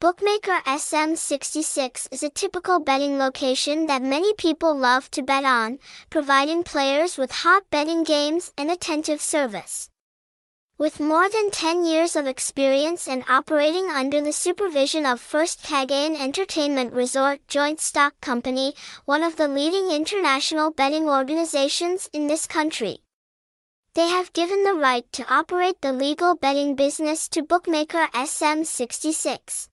Bookmaker SM66 is a typical betting location that many people love to bet on, providing players with hot betting games and attentive service. With more than 10 years of experience and operating under the supervision of First Cagayan Entertainment Resort Joint Stock Company, one of the leading international betting organizations in this country. They have given the right to operate the legal betting business to bookmaker SM66.